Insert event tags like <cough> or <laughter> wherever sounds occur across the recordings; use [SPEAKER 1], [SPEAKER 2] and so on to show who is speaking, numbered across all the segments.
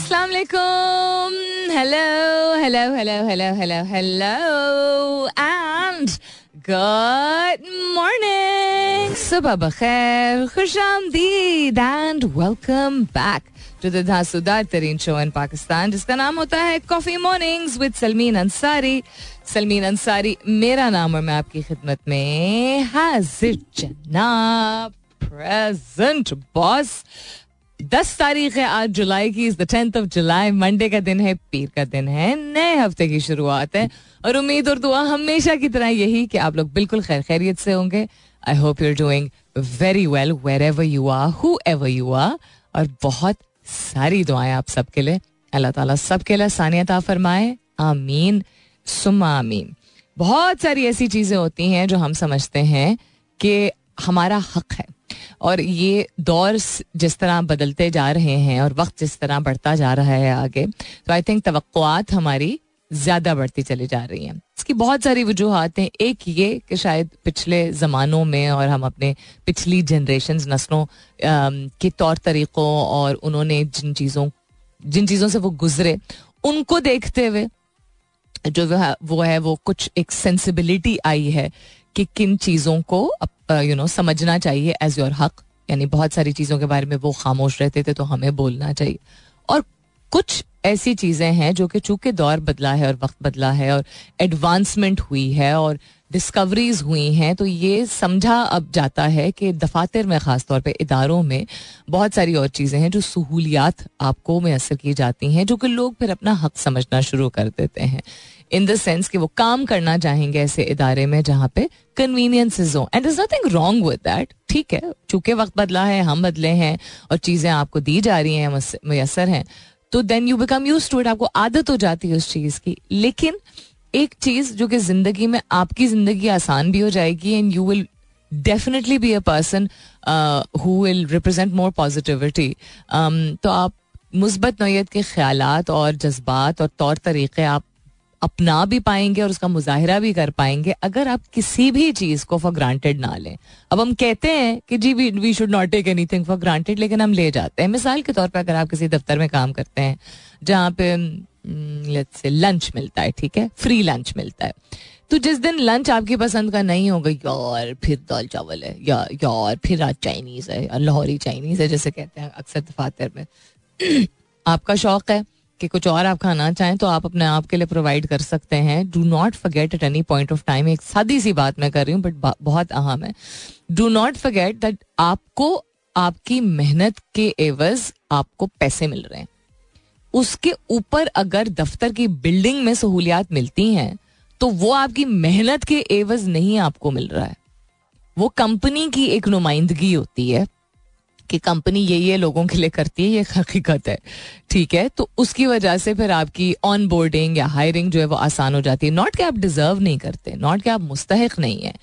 [SPEAKER 1] अस्सलाम वालेकुम hello hello hello hello hello hello and good morning सुबह बखैर खुश आमदीद and welcome back to the धांसूदार तरीन शो इन पाकिस्तान जिसका नाम होता है coffee mornings with Salmeen Ansari Salmeen Ansari मेरा नाम और मैं आपकी खिदमत में हाजिर जनाब प्रेजेंट बॉस दस तारीख है आज जुलाई की the tenth of July Monday का दिन है, पीर का दिन है, नए हफ़्ते की शुरुआत है। और उम्मीद और दुआ हमेशा की तरह यही कि आप लोग बिल्कुल खैर खैरियत से होंगे। I hope you're doing very well wherever you are whoever you are और बहुत सारी दुआएँ आप सबके लिए। अल्लाह ताला सबके लिए सानियत फरमाए। आमीन। सुमा आमीन। बहुत सारी ऐसी चीज़ें होती हैं जो हम समझते हैं कि हमारा हक है। और ये दौर जिस तरह बदलते जा रहे हैं और वक्त जिस तरह बढ़ता जा रहा है आगे तो आई थिंक तो हमारी ज़्यादा बढ़ती चली जा रही हैं। इसकी बहुत सारी वजूहत हैं। एक ये कि शायद पिछले ज़मानों में और हम अपने पिछली जनरेशन नस्लों के तौर तरीक़ों और उन्होंने जिन चीज़ों जिन चीज़ों से वो गुजरे, उनको देखते हुए जो वो है, वो कुछ एक सेंसिबिलिटी आई है कि किन चीज़ों को यू नो समझना चाहिए एज योर हक, यानी बहुत सारी चीज़ों के बारे में वो खामोश रहते थे तो हमें बोलना चाहिए। और कुछ ऐसी चीज़ें हैं जो कि चूँकि दौर बदला है और वक्त बदला है और एडवांसमेंट हुई है और डिस्कवरीज हुई हैं तो ये समझा अब जाता है कि दफातर में ख़ास तौर पे इदारों में बहुत सारी और चीज़ें हैं जो सहूलियात आपको मैसर की जाती हैं, जो कि लोग फिर अपना हक समझना शुरू कर देते हैं। इन द सेंस कि वो काम करना चाहेंगे ऐसे इदारे में जहाँ पे कन्वीनियंसेज हो। And is nothing wrong with that ठीक है? चूँकि वक्त बदला है, हम बदले हैं और चीज़ें आपको दी जा रही हैं मैसर हैं तो then you become used to it आपको आदत हो जाती है उस चीज़ की। लेकिन एक चीज़ जो कि ज़िंदगी में आपकी ज़िंदगी आसान भी हो जाएगी and you will definitely be a person who will represent more positivity तो आप मुस्बत नोयत के ख्याल और जज्बात और तौर तरीक़े आप अपना भी पाएँगे और उसका मुजाहरा भी कर पाएँगे, अगर आप किसी भी चीज़ को फॉर ग्रांटेड ना लें। अब हम कहते हैं कि जी we we should not take anything for granted लेकिन हम ले जाते हैं। मिसाल के तौर पर अगर आप किसी दफ्तर में काम करते हैं, जहाँ पे लेट्स से लंच मिलता है, ठीक है? फ्री लंच मिलता है। तो जिस दिन लंच आपकी पसंद का नहीं होगा, यार, फिर दाल चावल है, या, यार, फिर आज चाइनीज़ है लाहौरी चाइनीज़ है, जैसे कहते हैं अक्सर दफातर में। <clears throat> आपका शौक है कि कुछ और आप खाना चाहें तो आप अपने आप के लिए प्रोवाइड कर सकते हैं। Do not forget at any point of time एक सादी सी बात मैं कर रही हूँ बट बहुत अहम है। डू नॉट फर्गेट दैट आपको, आपकी मेहनत के एवज आपको पैसे मिल रहे हैं। उसके ऊपर अगर दफ्तर की बिल्डिंग में सहूलियात मिलती हैं तो वो आपकी मेहनत के एवज नहीं आपको मिल रहा है। वो कंपनी की एक नुमाइंदगी होती है कि कंपनी ये ये लोगों के लिए करती है, ये हकीकत है। ठीक है तो उसकी वजह से फिर आपकी ऑन बोर्डिंग या हायरिंग जो है वो आसान हो जाती है। नॉट कि आप डिजर्व नहीं करते नॉट कि आप मुस्तक नहीं है,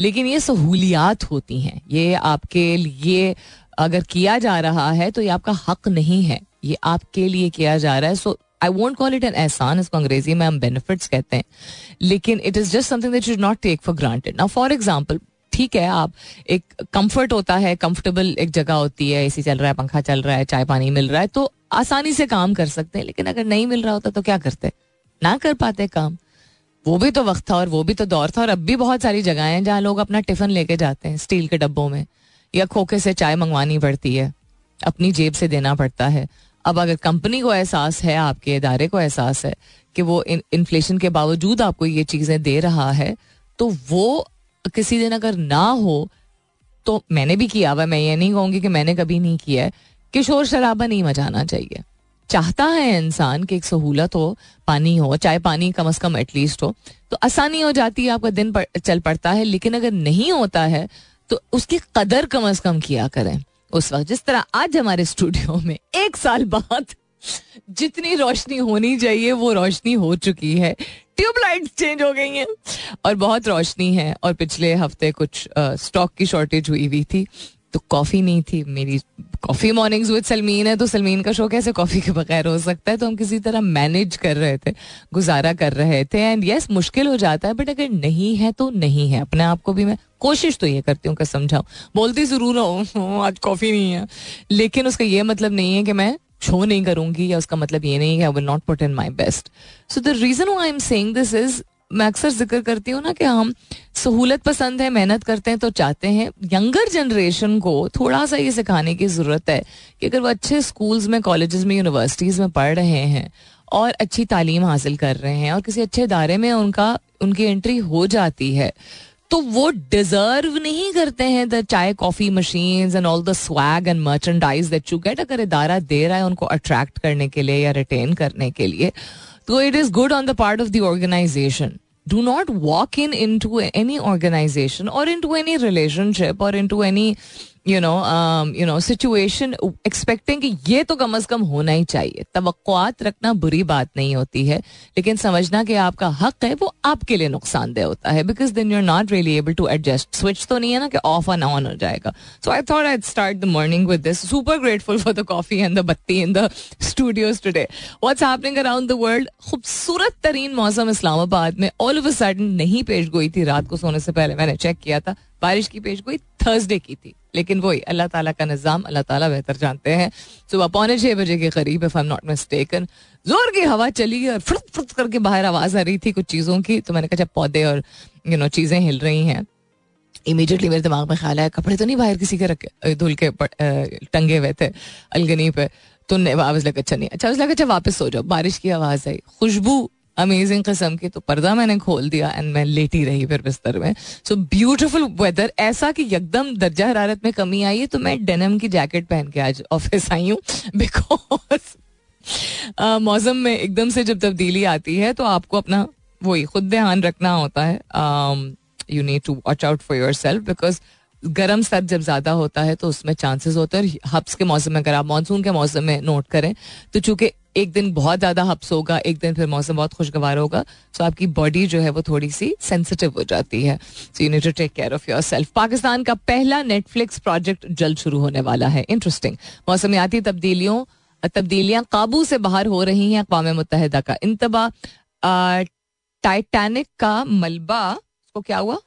[SPEAKER 1] लेकिन ये सहूलियात होती हैं। ये आपके लिए अगर किया जा रहा है तो ये आपका हक नहीं है। ये आपके लिए किया जा रहा है। So I won't call it an एहसान, इसको अंग्रेज़ी में हम बेनिफिट्स कहते हैं। लेकिन it is just something that should not take for granted now for example ठीक है, आप एक कंफर्ट होता है कंफर्टेबल एक जगह होती है एसी चल रहा है, पंखा चल रहा है, चाय पानी मिल रहा है तो आसानी से काम कर सकते हैं। लेकिन अगर नहीं मिल रहा होता तो क्या करते ना कर पाते काम। वो भी तो वक्त था और वो भी तो दौर था, और अब भी बहुत सारी जगह हैं जहाँ लोग अपना टिफ़िन लेके जाते हैं, स्टील के डब्बों में, या खोखे से चाय मंगवानी पड़ती है, अपनी जेब से देना पड़ता है। अब अगर कंपनी को एहसास है आपके इदारे को एहसास है कि वो इन्फ्लेशन के बावजूद आपको ये चीज़ें दे रहा है तो वो किसी दिन अगर ना हो तो मैंने भी किया हुआ मैं ये नहीं कहूँगी कि मैंने कभी नहीं किया है कि शोर शराबा नहीं मचाना चाहिए। चाहता है इंसान कि एक सहूलत हो पानी हो चाहे पानी कम अज कम एटलीस्ट हो तो आसानी हो जाती है आपका दिन पर, चल पड़ता है लेकिन अगर नहीं होता है तो उसकी कदर कम अज कम किया करें। उस वक्त। जिस तरह आज हमारे स्टूडियो में एक साल बाद जितनी रोशनी होनी चाहिए, वो रोशनी हो चुकी है। ट्यूबलाइट चेंज हो गई हैं और बहुत रोशनी है और पिछले हफ़्ते कुछ स्टॉक की शॉर्टेज हुई हुई थी। तो कॉफ़ी नहीं थी, मेरी कॉफ़ी मॉर्निंग्स विद सलमीन है तो सलमीन का शो कैसे कॉफ़ी के बगैर हो सकता है? तो हम किसी तरह मैनेज कर रहे थे, गुजारा कर रहे थे एंड यस मुश्किल हो जाता है बट अगर नहीं है तो नहीं है। अपने आप को भी मैं कोशिश तो ये करती हूँ कि समझाऊं। बोलती ज़रूर हूँ आज कॉफ़ी नहीं है। लेकिन उसका ये मतलब नहीं है कि मैं शो नहीं करूँगी, या उसका मतलब ये नहीं है I will not put in my best so the reason I am saying this is मैं अक्सर ज़िक्र करती हूँ ना कि हम सहूलत पसंद है, मेहनत करते हैं तो चाहते हैं। यंगर जनरेशन को थोड़ा सा ये सिखाने की ज़रूरत है कि अगर वो अच्छे स्कूल्स में कॉलेजेस में यूनिवर्सिटीज़ में पढ़ रहे हैं और अच्छी तालीम हासिल कर रहे हैं और किसी अच्छे इदारे में उनका, उनकी एंट्री हो जाती है तो वो डिजर्व नहीं करते हैं the chai coffee machine and all the swag and merchandise that you get अगर इदारा दे रहा है उनको अट्रैक्ट करने के लिए या रिटेन करने के लिए। तो it is good on the part of the organization do not walk in into any organization or into any relationship or into any you know you know situation expecting कि ये तो कम अज कम होना ही चाहिए। तवक्कुआत रखना बुरी बात नहीं होती है, लेकिन समझना कि आपका हक है, वो आपके लिए नुकसानदेह होता है because then you are not really able to adjust switch तो नहीं है ना कि ऑफ़ एंड ऑन हो जाएगा। So I thought I start the morning with this super grateful for the coffee and the batti in the studios today what's happening around the world खूबसूरत तरीन मौसम इस्लामाबाद में ऑल ऑफ़ अ सडन नहीं पेश गोई थी। रात को सोने से पहले मैंने चेक किया था। बारिश की पेश गोई थर्सडे की थी। लेकिन वही, अल्लाह ताला का निज़ाम, अल्लाह ताला बेहतर जानते हैं। सुबह पौने छह बजे के करीब if I am not mistaken ज़ोर की हवा चली और फुट फुट करके बाहर आवाज़ आ रही थी कुछ चीज़ों की। तो मैंने कहा, जब पौधे और यू नो चीज़ें हिल रही हैं इमीडिएटली मेरे दिमाग में ख्याल आया, कपड़े तो नहीं बाहर किसी के रखे धुल के टंगे हुए थे, अलगनी पे। तो आवाज़ लगा अच्छा नहीं अच्छा लगा अच्छा वापस सो जाओ। बारिश की आवाज़ आई, खुशबू अमेजिंग किस्म की तो पर्दा मैंने खोल दिया एंड मैं लेटी रही फिर बिस्तर में। सो ब्यूटिफुल वेदर ऐसा कि एकदम दर्जा हरारत में कमी आई है तो मैं डेनम की जैकेट पहन के आज ऑफ़िस आई हूँ <laughs> बिकॉज़ मौसम में एकदम से जब तब्दीली आती है तो आपको अपना वही खुद ध्यान रखना होता है। You need to watch out for yourself because गर्म सर्द जब ज़्यादा होता है तो उसमें चांसेस होते हैं हब्स के मौसम में, अगर आप मानसून के मौसम में नोट करें तो चूँकि एक दिन बहुत ज़्यादा हप्स होगा, एक दिन फिर मौसम बहुत खुशगवार होगा। तो आपकी बॉडी जो है वो थोड़ी सी सेंसिटिव हो जाती है। So you need to take care of yourself Pakistan का पहला नेटफ्लिक्स प्रोजेक्ट जल्द शुरू होने वाला है। इंटरेस्टिंग मौसमियाती तब्दीलियों, तब्दीलियाँ काबू से बाहर हो रही हैं अकवा मुतहदा का। इंतबा टाइटैनिक का मलबा, उसको क्या हुआ?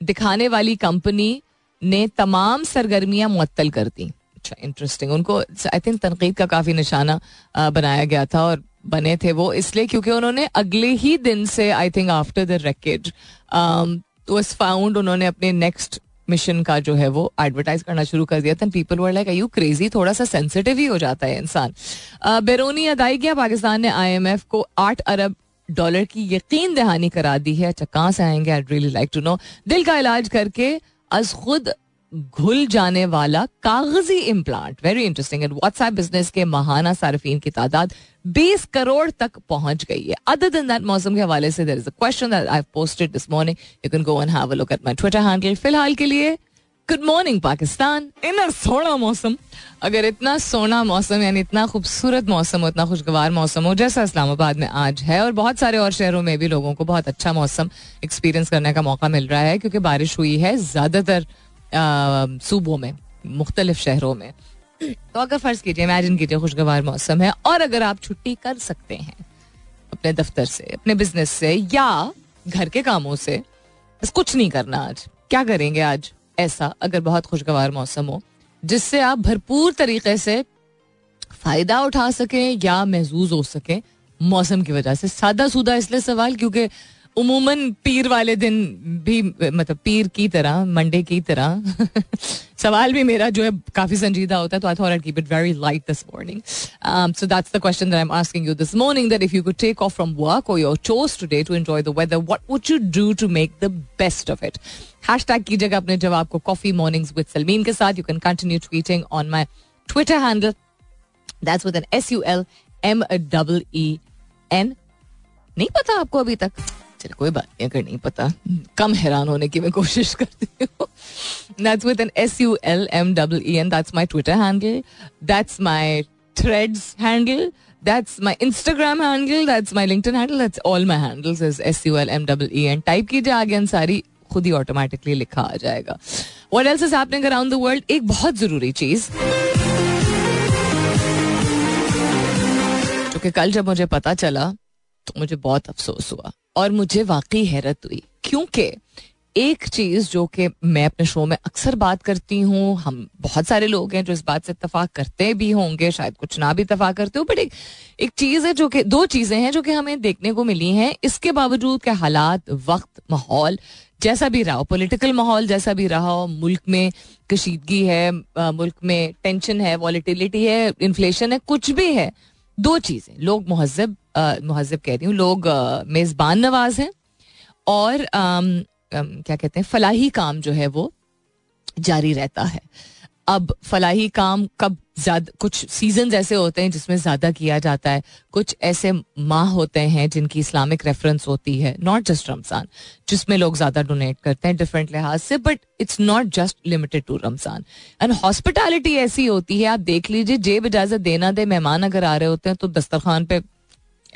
[SPEAKER 1] दिखाने वाली कंपनी ने तमाम सरगर्मियाँ मुअत्तल कर दी। अच्छा इंटरेस्टिंग उनको आई थिंक तनकीद का काफ़ी निशाना बनाया गया था और बने थे वो इसलिए क्योंकि उन्होंने अगले ही दिन से I think after the wreckage was found उन्होंने अपने नेक्स्ट मिशन का जो है वो एडवर्टाइज करना शुरू कर दिया था। People were like you crazy थोड़ा सा सेंसिटिव ही हो जाता है इंसान. बैरूनी अदायगियाँ पाकिस्तान ने आईएमएफ को आठ अरब डॉलर की यकीन दहानी करा दी है। अच्छा कहाँ से आएँगे? I really like to know दिल का इलाज करके अज खुद घुल जाने वाला कागज़ी implant very interesting and WhatsApp business के महाना सार्फिन की तादाद 20 करोड़ तक पहुँच गई है। अदर देन दैट मौसम के हवाले से there is a question that I posted this morning you can go and have a look at my Twitter handle फ़िलहाल के लिए गुड मॉर्निंग पाकिस्तान इन सोना मौसम। अगर इतना सोना मौसम, यानी इतना खूबसूरत मौसम हो इतना खुशगवार मौसम हो, जैसा इस्लामाबाद में आज है और बहुत सारे और शहरों में भी लोगों को बहुत अच्छा मौसम एक्सपीरियंस करने का मौका मिल रहा है, क्योंकि बारिश हुई है ज़्यादातर सूबों में, मुख्तलिफ़ शहरों में। तो अगर फ़र्ज़ कीजिए इमेजिन कीजिए, खुशगवार मौसम है, और अगर आप छुट्टी कर सकते हैं, अपने दफ्तर से, अपने बिज़नेस से, या घर के कामों से, बस कुछ नहीं करना आज। क्या करेंगे आज? ऐसा अगर बहुत खुशगवार मौसम हो, जिससे आप भरपूर तरीके से फ़ायदा उठा सकें या महजूज हो सकें, मौसम की वजह से। सादा सूदा इसलिए सवाल, क्योंकि उमूमन पीर वाले दिन भी मतलब पीर की तरह, मंडे की तरह, <laughs> सवाल भी मेरा जो है काफ़ी संजीदा होता है तो I thought keep it very light this morning so that's the question that I am asking you this morning that if you could take off from work और your chose today to enjoy the weather what would you do to make the best of it hashtag कीजिएगा अपने जवाब को coffee mornings with Salmeen के साथ you can continue tweeting on my Twitter handle that's with N S U L M double E N नहीं पता आपको अभी तक। चल कोई बात नहीं अगर नहीं पता कम हैरान होने की मैं कोशिश करती हूँ that's with N S U L M double E N that's my Twitter handle that's my Threads handle my Instagram handle, that's my LinkedIn handle, that's all my handles is S U L M E E N. Type कीजिए आगे सारी खुद ही automatically लिखा आ जाएगा What else is happening around the world? एक बहुत ज़रूरी चीज़ क्योंकि कल जब मुझे पता चला तो मुझे बहुत अफसोस हुआ। और मुझे वाकई हैरत हुई, क्योंकि एक चीज़ जो कि मैं अपने शो में अक्सर बात करती हूँ, हम बहुत सारे लोग हैं जो इस बात से इतफाक करते भी होंगे, शायद कुछ ना भी इतफाक करते हो बट एक एक चीज़ है जो कि, दो चीज़ें हैं जो कि हमें देखने को मिली हैं। इसके बावजूद के हालात, वक्त, माहौल, जैसा भी रहा हो पोलिटिकल माहौल जैसा भी रहा हो मुल्क में कशीदगी है मुल्क में टेंशन है वॉलिटिलिटी है इन्फ्लेशन है, कुछ भी है, दो चीज़ें, लोग महजब महजब कह रही हूँ, लोग मेजबान नवाज़ हैं और क्या कहते हैं, फलाही काम जो है वो जारी रहता है। अब फलाही काम कब ज़्यादा, कुछ सीज़न ऐसे होते हैं जिसमें ज़्यादा किया जाता है, कुछ ऐसे माह होते हैं जिनकी इस्लामिक रेफरेंस होती है नॉट जस्ट रमज़ान, जिसमें लोग ज़्यादा डोनेट करते हैं डिफरेंट लिहाज से but it's not just limited to Ramzan. And hospitality ऐसी होती है, आप देख लीजिए, जेब इजाज़त देना दे मेहमान अगर आ रहे होते हैं तो दस्तरखान पे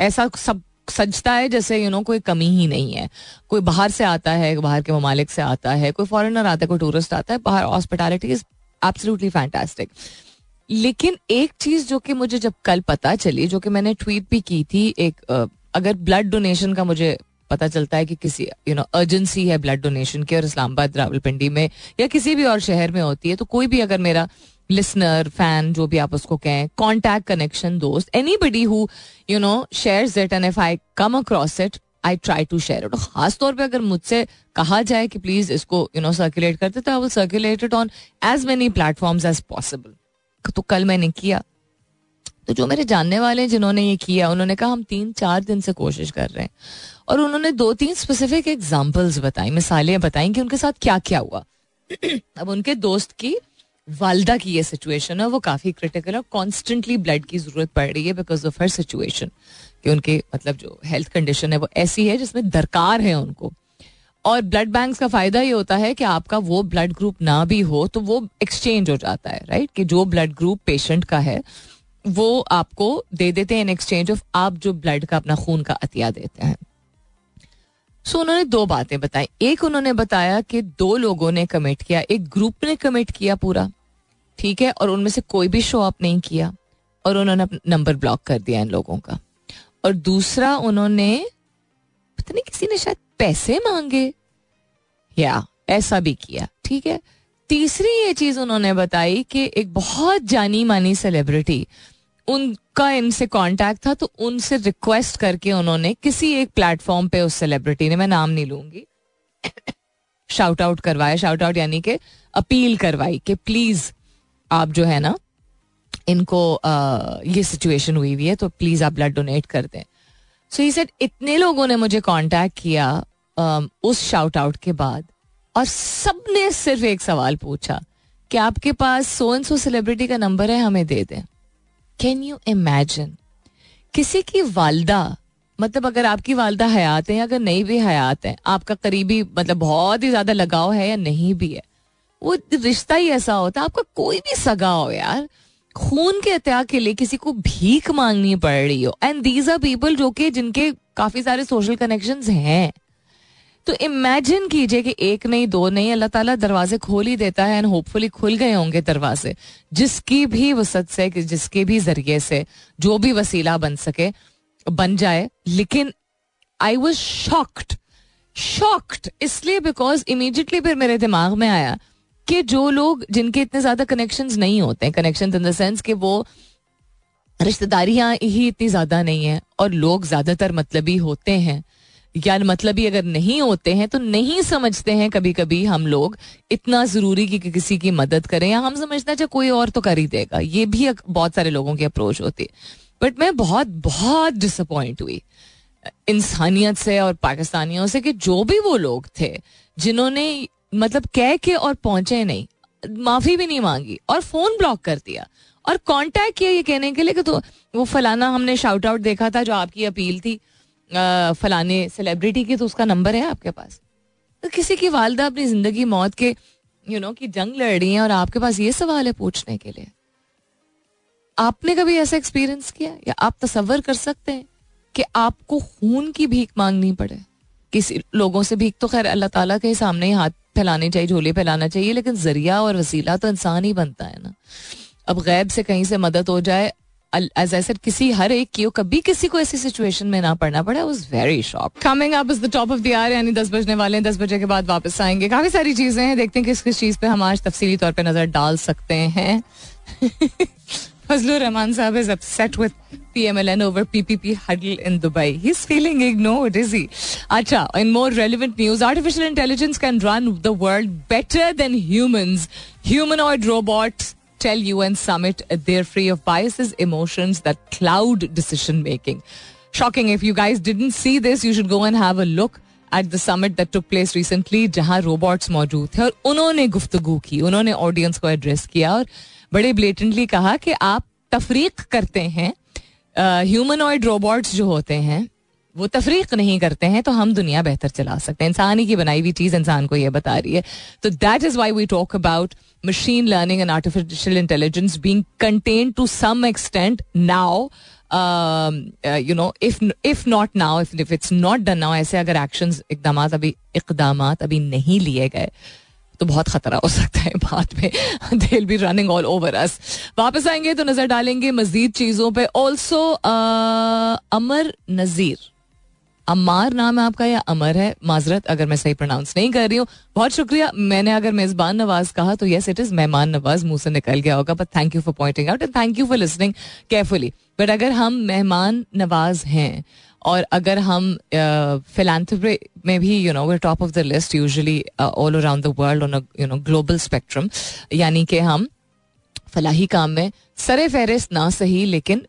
[SPEAKER 1] ऐसा सब सजता है जैसे यू नो कोई कमी ही नहीं है। कोई बाहर से आता है, बाहर के ममालिक से आता है, कोई फॉरेनर आता है, कोई टूरिस्ट आता है, बाहर हॉस्पिटैलिटी इज़ एब्सोल्युटली फैंटास्टिक लेकिन एक चीज़ जो कि मुझे जब कल पता चली, जो कि मैंने ट्वीट भी की थी, एक अगर ब्लड डोनेशन का मुझे पता चलता है कि किसी यू नो अर्जेंसी है ब्लड डोनेशन की और इस्लामाबाद रावलपिंडी में या किसी भी और शहर में होती है तो कोई भी अगर मेरा लिसनर फ़ैन जो भी आप उसको कहें कॉन्टैक्ट कनेक्शन दोस्त anybody who you know share it and if I come across it I try to share it खास तौर पर अगर मुझसे कहा जाए कि प्लीज़ इसको यू नो सर्कुलेट करते तो I will circulate it on as many platforms as possible तो कल मैंने किया। तो जो मेरे जानने वाले हैं, जिन्होंने ये किया, उन्होंने कहा, हम तीन, चार दिन से कोशिश कर रहे हैं। और उन्होंने दो, तीन स्पेसिफिक एग्जाम्पल्स बताई, मिसालें बताई कि उनके साथ क्या क्या हुआ। <clears throat> अब उनके दोस्त की वालदा की ये सिचुएशन है वो काफ़ी क्रिटिकल है कॉन्स्टेंटली ब्लड की ज़रूरत पड़ रही है बिकॉज़ ऑफ़ हर सिचुएशन कि उनके मतलब जो हेल्थ कंडीशन है वो ऐसी है जिसमें दरकार है उनको। और ब्लड बैंक का फ़ायदा ये होता है कि आपका वो ब्लड ग्रुप ना भी हो तो वो एक्सचेंज हो जाता है राइट कि जो ब्लड ग्रुप पेशेंट का है वो आपको दे देते हैं इन एक्सचेंज ऑफ़ आप जो ब्लड का अपना खून का अतिया देते हैं। सो so, उन्होंने दो बातें बताई। एक उन्होंने बताया कि दो लोगों ने कमिट किया एक ग्रुप ने कमिट किया पूरा। ठीक है? और उनमें से कोई भी शो अप नहीं किया और उन्होंने नंबर ब्लॉक कर दिया इन लोगों का। और दूसरा उन्होंने, पता नहीं किसी ने शायद पैसे मांगे। या ऐसा भी किया, ठीक है? तीसरी ये चीज़ उन्होंने बताई कि एक बहुत जानी मानी सेलिब्रिटी उनका इनसे कांटेक्ट था तो उनसे रिक्वेस्ट करके उन्होंने किसी एक प्लेटफॉर्म पे उस सेलिब्रिटी ने, मैं नाम नहीं लूँगी <coughs> शाउट आउट करवाया शाउट आउट यानी कि अपील करवाई कि प्लीज़ आप जो है ना इनको आ, ये सिचुएशन हुई हुई है तो प्लीज़ आप ब्लड डोनेट कर दें। सो ये सेड इतने लोगों ने मुझे कांटेक्ट किया आ, उस शाउट आउट के बाद और सबने सिर्फ़ एक सवाल पूछा कि आपके पास सो एंड सो सेलिब्रिटी का नंबर है हमें दे दें। कैन यू इमेजिन किसी की वालदा मतलब अगर आपकी वालदा हयात है अगर नहीं भी हयात है आपका करीबी मतलब बहुत ही ज़्यादा लगाव है या नहीं भी है वो रिश्ता ही ऐसा होता है। आपका कोई भी सगा हो यार, खून के अत्याग के लिए किसी को भीख मांगनी पड़ रही हो। एंड दीज आर पीपल जो कि जिनके काफ़ी सारे सोशल कनेक्शन हैं। तो इमेजिन कीजिए कि एक नहीं, दो नहीं, अल्लाह ताला दरवाजे खोल ही देता है एंड होपफुली खुल गए होंगे दरवाजे। जिसकी भी वसत से, जिसके भी ज़रिए से, जो भी वसीला बन सके, बन जाए। लेकिन आई वॉज़ शॉक्ड शॉक्ड इसलिए बिकॉज़ इमीजिएटली फिर मेरे दिमाग में आया कि जो लोग जिनके इतने ज़्यादा कनेक्शंस नहीं होते हैं कनेक्शन इन द सेंस कि वो रिश्तेदारियाँ ही इतनी ज़्यादा नहीं है और लोग ज़्यादातर मतलबी होते हैं। या मतलबी अगर नहीं होते हैं तो नहीं समझते हैं कभी कभी हम लोग इतना ज़रूरी कि किसी की मदद करें। या हम समझते हैं कोई और तो कर ही देगा। ये भी बहुत सारे लोगों की अप्रोच होती है। बट मैं बहुत बहुत डिसअपॉइंट हुई इंसानियत से और पाकिस्तानियों से कि जो भी वो लोग थे, जिन्होंने मतलब कह के और पहुँचे नहीं माफ़ी भी नहीं मांगी और फ़ोन ब्लॉक कर दिया। और कांटेक्ट किया ये कहने के लिए कि तो वो फलाना हमने शाउट आउट देखा था जो आपकी अपील थी आ, फलाने सेलिब्रिटी की तो उसका नंबर है आपके पास। तो किसी की वालदा अपनी ज़िंदगी मौत के यू नो की जंग लड़ रही है और आपके पास ये सवाल है पूछने के लिए। आपने कभी ऐसा एक्सपीरियंस किया या आप तस्वर कर सकते हैं कि आपको खून की भीख मांगनी पड़े? किसी लोगों से भीख तो खैर अल्लाह ताला के सामने ही हाथ फैलाने चाहिए, झोले फैलाना चाहिए, लेकिन ज़रिया और वसीला तो इंसान ही बनता है ना। अब गैब से कहीं से मदद हो जाए एज आई सेड किसी हर एक की कभी किसी को ऐसी सिचुएशन में ना पड़ना पड़ा was very shock coming up is the top of the hour यानी दस बजने वाले हैं, दस बजे के बाद वापस आएँगे। काफ़ी सारी चीज़ें हैं, देखते हैं किस किस चीज़ पे हम आज तफसीली तौर पे नज़र डाल सकते हैं। <laughs> Fazlur Rahman Saab is upset with PMLN over PPP huddle in Dubai. He's feeling ignored, is he? Acha, in more relevant news, artificial intelligence can run the world better than humans. Humanoid robots tell UN summit they're free of biases, emotions that cloud decision making. Shocking. If you guys didn't see this, you should go and have a look. At the summit that took place recently जहाँ robots मौजूद थे और उन्होंने गुफ्तगु की उन्होंने audience को address किया और बड़े ब्लेटेंटली कहा कि आप तफरीक करते हैं ह्यूमनॉइड रोबोट्स जो होते हैं वो तफरीक नहीं करते हैं तो हम दुनिया बेहतर चला सकते हैं इंसान ही की बनाई हुई चीज़ इंसान को ये बता रही है तो that is why we talk about machine learning and artificial intelligence being contain to some extent now um, no if if not now if if it's not done now ऐसे अगर एक्शन इकदाम अभी इकदाम अभी नहीं लिए गए तो बहुत खतरा हो सकता है बाद में। They'll be running all over us वापस आएँगे तो नज़र डालेंगे मजीद चीज़ों पे। ऑल्सो अमर नजीर। अमार नाम है आपका या अमर है? माजरत, अगर मैं सही प्रोनाउंस नहीं कर रही हूँ। बहुत शुक्रिया। मैंने अगर मेजबान नवाज़ कहा तो यस इट इज़ मेहमान नवाज़। मुँह से निकल गया होगा but thank you for pointing out and thank you for listening carefully but अगर हम मेहमान नवाज़ हैं और अगर हम फिलानथ्रपी में भी you know we top of the list usually all around the world on you know global spectrum यानी कि हम फलाही काम में सरे फहरिस्त ना सही, लेकिन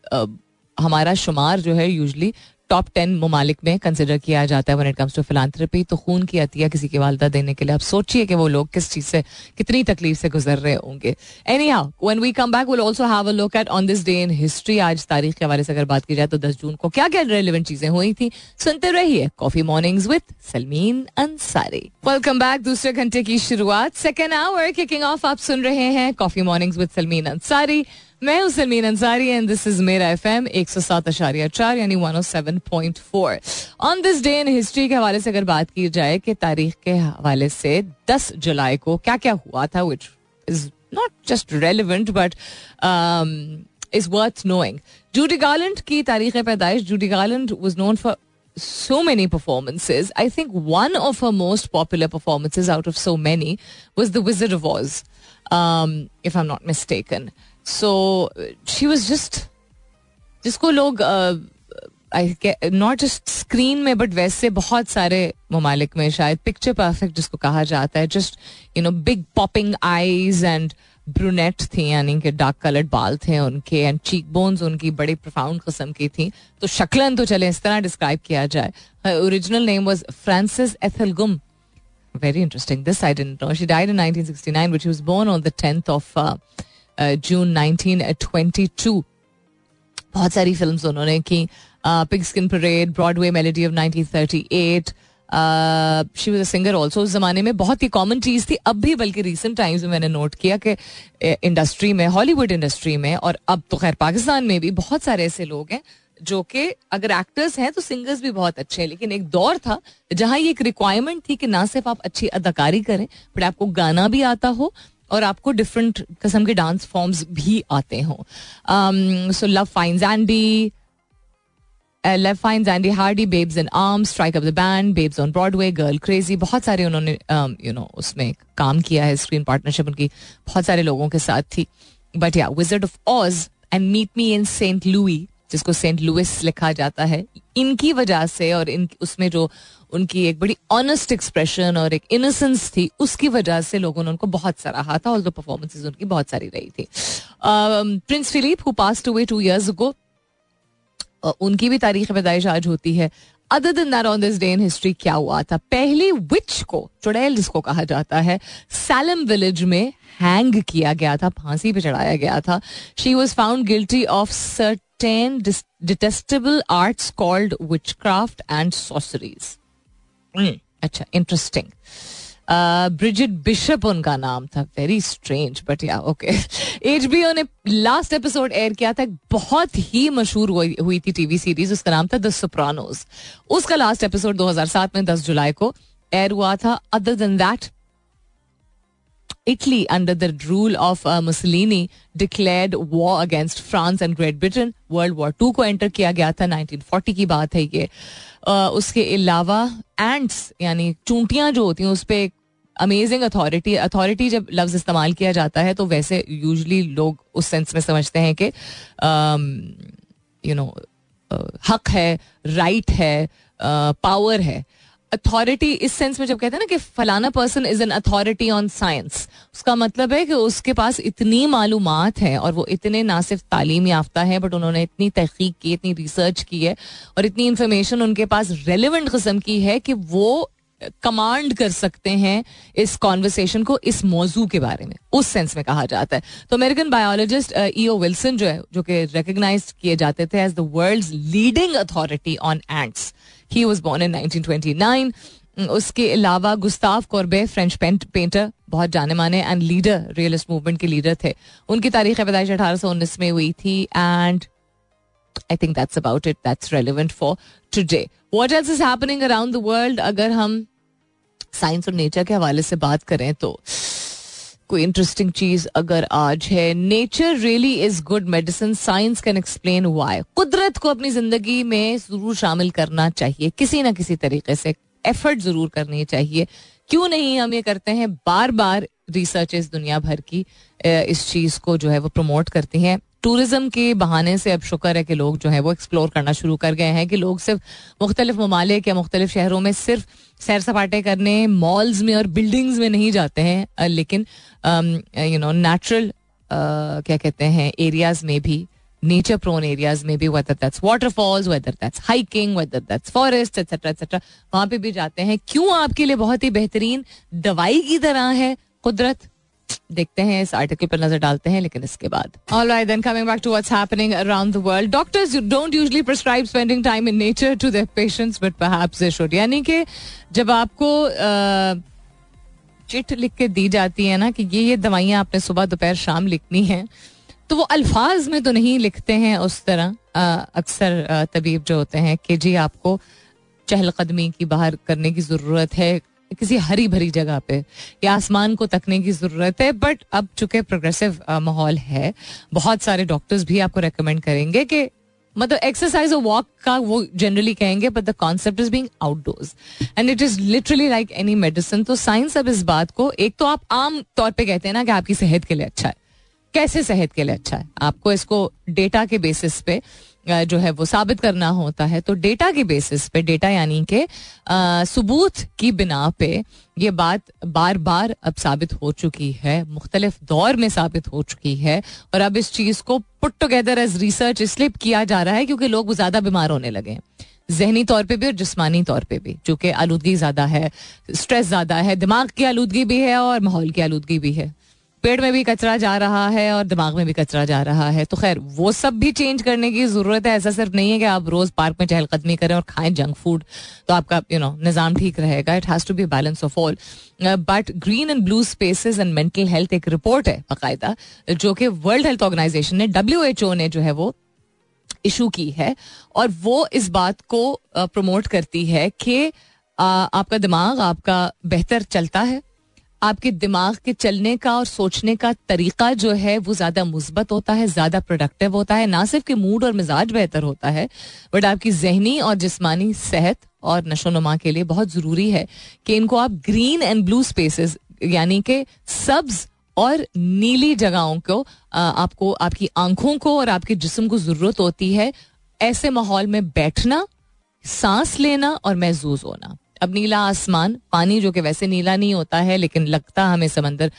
[SPEAKER 1] हमारा शुमार जो है यूजली टॉप टेन ममालिक में कंसिडर किया जाता है when it comes to philanthropy तो खून की अतिया किसी की वालदा देने के लिए। आप सोचिए कि वो लोग किस चीज़ से, कितनी तकलीफ़ से गुजर रहे होंगे। Anyhow when we come back will also have a look at on this day in history आज तारीख के हवाले से अगर बात की जाए तो दस जून को क्या क्या रेलिवेंट चीज़ें हुई थी। सुनते रहिए coffee mornings with Salmeen Ansari welcome back दूसरे घंटे की शुरुआत। सेकेंड आवर किकिंग ऑफ़ आप सुन रहे हैं coffee mornings with Salmeen Ansari मैं हूँ Salmeen Ansari and this is मेरा एफ़ एम एक सौ सात अशारिया चार यानी one O seven point four on this day in history के हवाले से अगर बात की जाए कि तारीख के हवाले से दस जुलाई को क्या क्या हुआ था which is not just relevant but is worth knowing Judy Garland की तारीख पैदाइश Judy Garland was known for so many performances. I think one of her most popular performances out of so many was The Wizard of Oz, um, if I'm not. So she was just जिसको लोग not just screen में but वैसे बहुत सारे ममालिक में, शायद picture perfect जिसको कहा जाता है just you know big popping eyes and brunette थी, यानी कि डार्क कलर्ड बाल थे उनके एंड चीक बोन्स उनकी बड़ी प्रोफाउंड किस्म की थी। तो शक्लन तो चले, इस तरह डिस्क्राइब किया जाए। Original name was Frances Ethel Gumm very interesting this I didn't know she died in 1969 which was born on the 10th of June 1922 बहुत सारी फ़िल्म उन्होंने की। Pigskin parade Broadway melody of 1938 she was a singer also उस जमाने में। बहुत ही common चीज़ थी। अब भी बल्कि रिसेंट टाइम्स में मैंने नोट किया कि इंडस्ट्री में हॉलीवुड इंडस्ट्री में और अब तो खैर पाकिस्तान में भी बहुत सारे ऐसे लोग हैं जो कि अगर एक्टर्स हैं तो सिंगर्स भी बहुत अच्छे हैं। लेकिन एक दौर था जहाँ ये एक रिक्वायरमेंट थी कि ना सिर्फ़ आप अच्छी अदाकारी करें, बट आपको गाना भी आता हो और आपको डिफरेंट किस्म के डांस फॉर्म्स भी आते हों। So love finds Andy love finds Andy Hardy babes in arms strike up the band babes on Broadway girl crazy बहुत सारे उन्होंने यू नो उसमें काम किया है स्क्रीन पार्टनरशिप उनकी बहुत सारे लोगों के साथ थी। But yeah wizard of Oz and meet me in Saint Louis जिसको सेंट लुइस लिखा जाता है, इनकी वजह से और इन, उसमें जो उनकी एक बड़ी ऑनेस्ट एक्सप्रेशन और एक इनोसेंस थी, उसकी वजह से लोगों ने उनको बहुत सराहा था और परफॉर्मेंसेज उनकी बहुत सारी रही थी। Prince Philip who passed away two years को उनकी भी तारीख पैदाइश आज होती है। Other than that on this day in history क्या हुआ था? पहली विच को, चुड़ैल जिसको कहा जाता है सैलम विलेज में हैंग किया गया था, फांसी पे चढ़ाया गया था। She was found guilty of certain detestable arts called witchcraft and sorceries अच्छा इंटरेस्टिंग ब्रिजिट बिशप उनका नाम था very strange but yeah okay H B O ने लास्ट एपिसोड एयर किया था बहुत ही मशहूर हुई थी टीवी सीरीज़ उसका नाम था द सुप्रानोज उसका लास्ट एपिसोड 2007 में 10 जुलाई को एयर हुआ था other than that Italy, under the rule of uh, Mussolini, declared war against France and Great Britain. World War II को एंटर किया गया था 1940 की बात है ये uh, उसके अलावा एंड्स यानी चूंटियाँ जो होती हैं उस पर अमेजिंग अथॉरिटी अथॉरिटी जब लफ्ज इस्तेमाल किया जाता है तो वैसे यूजली लोग उस सेंस में समझते हैं कि यू नो हक है राइट है पावर है अथॉरिटी इस सेंस में जब कहते हैं ना कि फलाना person is an authority on science उसका मतलब है कि उसके पास इतनी मालूम है और वो इतने ना सिर्फ़ तालीम याफ्ता है बट उन्होंने इतनी तहकीक की, इतनी रिसर्च की है और इतनी इंफॉर्मेशन उनके पास रेलिवेंट कस्म की है कि वो कमांड कर सकते हैं इस कॉन्वर्सेशन को इस मौजू के बारे में, उस सेंस में कहा जाता है। तो अमेरिकन बायोलॉजिस्ट ईओ विल्सन जो है, जो कि रिकग्नाइज किए जाते थे as the world leading authority on ants he was born in 1929 उसके अलावा गुस्ताव कॉर्बे फ्रेंच पेंटर बहुत जाने माने एंड लीडर रियलिस्ट मूवमेंट के लीडर थे। उनकी तारीख पैदाइश अठारह सौ उन्नीस में हुई थी and I think that's about it that's relevant for today what else is happening around the world अगर हम साइंस और नेचर के हवाले से बात करें तो कोई इंटरेस्टिंग चीज़ अगर आज है nature really is good medicine science can explain why कुदरत को अपनी ज़िंदगी में ज़रूर शामिल करना चाहिए किसी ना किसी तरीके से एफर्ट ज़रूर करनी चाहिए क्यों नहीं हम ये करते हैं बार बार रिसर्च दुनिया भर की इस चीज़ को जो है वो प्रमोट करती हैं टूरिज़्म के बहाने से अब शुक्र है कि लोग जो है वो एक्सप्लोर करना शुरू कर गए हैं कि लोग सिर्फ़ मुख्तलिफ़ ममालिक या मुख्तलिफ़ शहरों में सिर्फ़ सैर सपाटे करने मॉल्स में और बिल्डिंग्स में नहीं जाते हैं लेकिन यू नो नेचुरल क्या कहते हैं एरियाज़ में भी नेचर प्रोन एरियाज़ में भी whether that's waterfalls whether that's hiking whether that's forest etcetera etcetera वहाँ पे भी जाते हैं। क्यों आपके लिए बहुत ही बेहतरीन दवाई की तरह है कुदरत? देखते हैं, इस आर्टिकल पर नज़र डालते हैं, लेकिन इसके बाद। वर्ल्ड यानी कि जब आपको चिट लिख के दी जाती है ना कि ये ये दवाइयाँ आपने सुबह दोपहर शाम लिखनी है तो वो अल्फाज में तो नहीं लिखते हैं उस तरह। अक्सर तबीब जो होते हैं कि जी आपको चहलकदमी की बाहर करने की ज़रूरत है किसी हरी भरी जगह पे, या आसमान को तकने की ज़रूरत है बट अब चूँकि प्रोग्रेसिव माहौल है, बहुत सारे डॉक्टर्स भी आपको रेकमेंड करेंगे कि मतलब एक्सरसाइज और वॉक का वो जनरली कहेंगे but the concept is being outdoors and it is literally like any medicine तो साइंस अब इस बात को, एक तो आप आम तौर पे कहते हैं ना कि आपकी सेहत के लिए अच्छा है। कैसे सेहत के लिए अच्छा है? आपको इसको डेटा के बेसिस पे जो है वो साबित करना होता है। तो डेटा के बेसिस पे, डेटा यानी के सबूत की बिना पे ये बात बार बार अब साबित हो चुकी है, मुख्तलिफ़ दौर में साबित हो चुकी है और अब इस चीज़ को पुट टुगेदर एज रिसर्च इसलिए किया जा रहा है क्योंकि लोग ज़्यादा बीमार होने लगे जहनी तौर पे भी और जिसमानी तौर पे भी चूँकि आलूदगी ज़्यादा है स्ट्रेस ज़्यादा है, दिमाग की आलूदगी भी है और माहौल की आलूदगी भी है। पेट में भी कचरा जा रहा है और दिमाग में भी कचरा जा रहा है। तो खैर, वो सब भी चेंज करने की ज़रूरत है। ऐसा सिर्फ़ नहीं है कि आप रोज पार्क में चहलकदमी करें और खाएँ जंक फ़ूड तो आपका यू नो निज़ाम ठीक रहेगा। It has to be balance of all but green and blue spaces and mental health एक रिपोर्ट है बाकायदा, जो कि वर्ल्ड हेल्थ ऑर्गेनाइजेशन ने डब्ल्यू एच ओ ने जो है वो इशू की है। और वो इस बात को प्रमोट करती है कि आपका दिमाग आपका बेहतर चलता है। आपके दिमाग के चलने का और सोचने का तरीका जो है, वो ज़्यादा मुस्बत होता है, ज़्यादा प्रोडक्टिव होता है। ना सिर्फ़ कि मूड और मिजाज बेहतर होता है बट आपकी जहनी और जिस्मानी सेहत और नशो नुमा के लिए बहुत ज़रूरी है कि इनको आप ग्रीन एंड ब्लू स्पेसेस यानी कि सब्ज और नीली जगहों को आपको, आपकी आँखों को और आपके जिस्म को ज़रूरत होती है। ऐसे माहौल में बैठना, सांस लेना और महजूज होना। अब नीला आसमान, पानी जो कि वैसे नीला नहीं होता है, लेकिन लगता हमें समंदर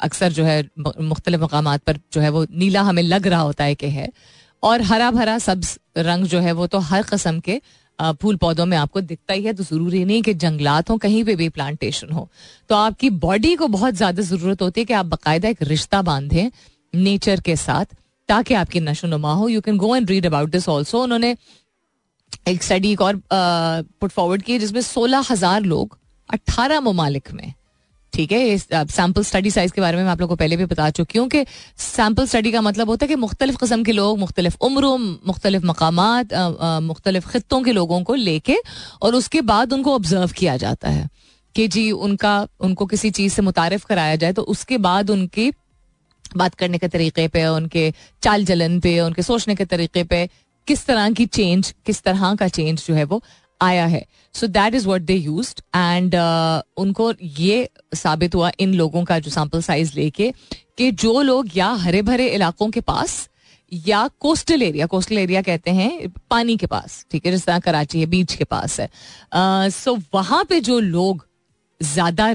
[SPEAKER 1] अक्सर जो है मुख्तलिफ़ मकाम पर जो है वो नीला हमें लग रहा होता है कि है। और हरा भरा सब्ज रंग जो है वो तो हर कस्म के फूल पौधों में आपको दिखता ही है। तो ज़रूरी नहीं कि जंगलात हो, कहीं पे भी प्लांटेशन हो। तो आपकी बॉडी को बहुत ज़्यादा ज़रूरत होती है कि आप बाकायदा एक रिश्ता बांधें नेचर के साथ, ताकि आपकी नशो नुमा हो। You can go and read about this also उन्होंने एक स्टडी एक और पुट फॉरवर्ड की, जिसमें सोलह हज़ार लोग अट्ठारह ममालिक में, ठीक है सैंपल स्टडी साइज़ के बारे में मैं आप लोग को पहले भी बता चुकी हूँ कि सैंपल स्टडी का मतलब होता है कि मुख्तलिफ़ कस्म के लोग, मुख्तलिफ़ उम्र, मुख्तलिफ़ मकाम मुख्तलिफ़ खत्ों के लोगों को लेके और उसके बाद उनको ऑब्ज़र्व किया जाता है कि जी उनका, उनको किसी चीज़ से मुतारफ कराया जाए तो उसके बाद उनकी बात करने के तरीके पे, उनके चाल चलन पे, उनके सोचने के तरीके पे किस तरह की चेंज किस तरह का चेंज जो है वो आया है। So that is what they use and उनको ये साबित हुआ इन लोगों का जो सैंपल साइज़ लेके कि जो लोग या हरे भरे इलाकों के पास या कोस्टल एरिया कोस्टल एरिया कहते हैं पानी के पास ठीक है जिस तरह कराची है बीच के पास है। सो uh, so वहाँ पे जो लोग ज़्यादा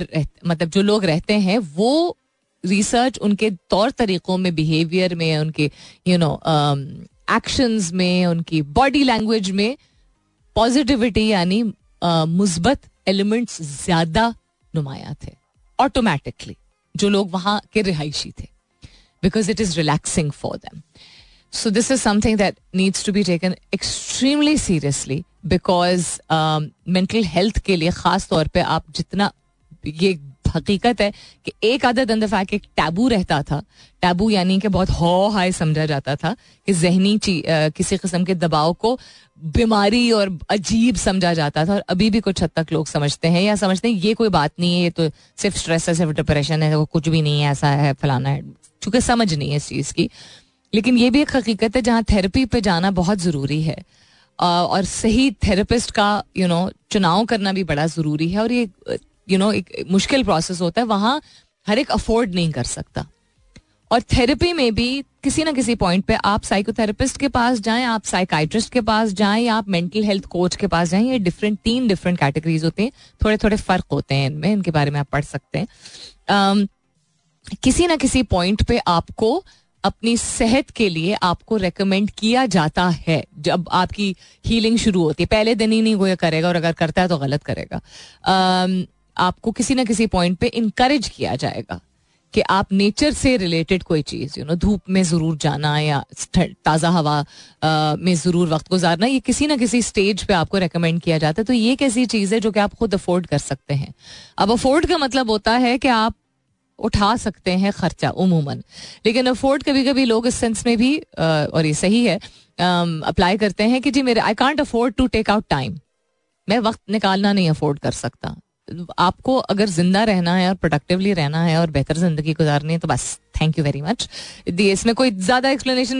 [SPEAKER 1] मतलब जो लोग रहते हैं वो रिसर्च उनके तौर तरीकों में बिहेवियर में उनके यू नो एक्शंस में, उनकी बॉडी लैंग्वेज में पॉजिटिविटी यानी मुस्बत एलिमेंट्स ज़्यादा नुमाया थे ऑटोमेटिकली जो लोग वहाँ के रिहायशी थे because it is relaxing for them so this is something that needs to be taken extremely seriously because mental health के लिए खास तौर पे आप जितना ये हकीकत है कि एक आदत अंदर फैक्ट एक टैबू रहता था। टैबू यानी कि बहुत हो हाई समझा जाता था कि जहनी किसी किस्म के दबाव को बीमारी और अजीब समझा जाता था और अभी भी कुछ हद तक लोग समझते हैं या समझते हैं, ये कोई बात नहीं है, ये तो सिर्फ़ स्ट्रेस है, सिर्फ़ डिप्रेशन है वो कुछ भी नहीं है, ऐसा है, फलाना है। चूँकि समझ नहीं है इस चीज़ की। लेकिन ये भी एक हकीकत है जहाँ थेरेपी पे जाना बहुत ज़रूरी है। और सही थेरेपिस्ट का यू नो चुनाव करना भी बड़ा ज़रूरी है और ये यू नो एक मुश्किल प्रोसेस होता है वहाँ हर एक अफोर्ड नहीं कर सकता। और थेरेपी में भी किसी ना किसी पॉइंट पे आप साइकोथेरेपिस्ट के पास जाएँ आप साइकाइट्रिस्ट के पास जाएँ या आप मेंटल हेल्थ कोच के पास जाएँ ये डिफरेंट तीन डिफरेंट कैटेगरीज होते हैं। थोड़े थोड़े फ़र्क होते हैं इनमें इनके बारे में आप पढ़ सकते हैं। um, किसी ना किसी पॉइंट पे आपको अपनी सेहत के लिए आपको रेकमेंड किया जाता है जब आपकी हीलिंग शुरू होती है। पहले दिन ही नहीं कोई करेगा और अगर करता है तो गलत करेगा। um, आपको किसी ना किसी पॉइंट पे इनकरेज किया जाएगा कि आप नेचर से रिलेटेड कोई चीज़ यू नो धूप में ज़रूर जाना या ताज़ा हवा में ज़रूर वक्त गुजारना, ये किसी ना किसी स्टेज पे आपको रेकमेंड किया जाता है। तो ये कैसी चीज़ है जो कि आप खुद अफोर्ड कर सकते हैं? अब अफोर्ड का मतलब होता है कि आप उठा सकते हैं खर्चा, उमूमन। लेकिन अफोर्ड कभी कभी लोग इस सेंस में भी और ये सही है अप्लाई करते हैं कि जी मेरे I can't afford to take out time मैं वक्त निकालना नहीं अफोर्ड कर सकता। आपको अगर ज़िंदा रहना है और प्रोडक्टिवली रहना है और बेहतर ज़िंदगी गुजारनी है तो बस थैंक यू वेरी मच इसमें कोई ज़्यादा एक्सप्लेनेशन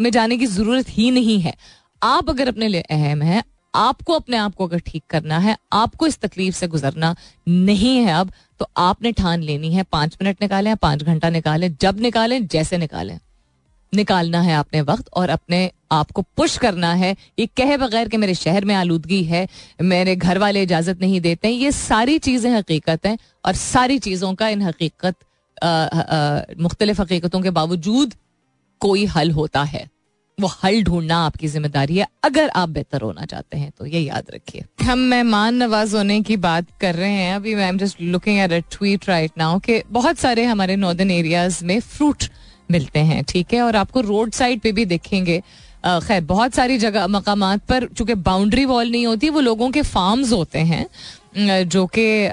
[SPEAKER 1] में जाने की ज़रूरत ही नहीं है। आप अगर अपने लिए अहम है, आपको अपने आप को अगर ठीक करना है, आपको इस तकलीफ़ से गुजरना नहीं है अब तो आपने ठान लेनी है। पाँच मिनट निकालें, पाँच घंटा निकालें, जब निकालें, जैसे निकालें। निकालना है आपने वक्त और अपने आप को पुश करना है। ये कहे बगैर कि मेरे शहर में आलूदगी है, मेरे घर वाले इजाज़त नहीं देते हैं। ये सारी चीज़ें हकीकत हैं और सारी चीज़ों का इन हकीकत मुख्तलिफ़ हकीकतों के बावजूद कोई हल होता है। वो हल ढूंढना आपकी ज़िम्मेदारी है। अगर आप बेहतर होना चाहते हैं तो ये याद रखिए। हम मेहमान नवाज़ होने की बात कर रहे हैं। अभी मैं just looking at a tweet right now कि बहुत सारे हमारे नॉर्दर्न एरियाज़ में फ्रूट मिलते हैं, ठीक है? और आपको रोड साइड पे भी देखेंगे। खैर, बहुत सारी जगह मकाम पर चूँकि बाउंड्री वॉल नहीं होती, वो लोगों के फार्म्स होते हैं जो कि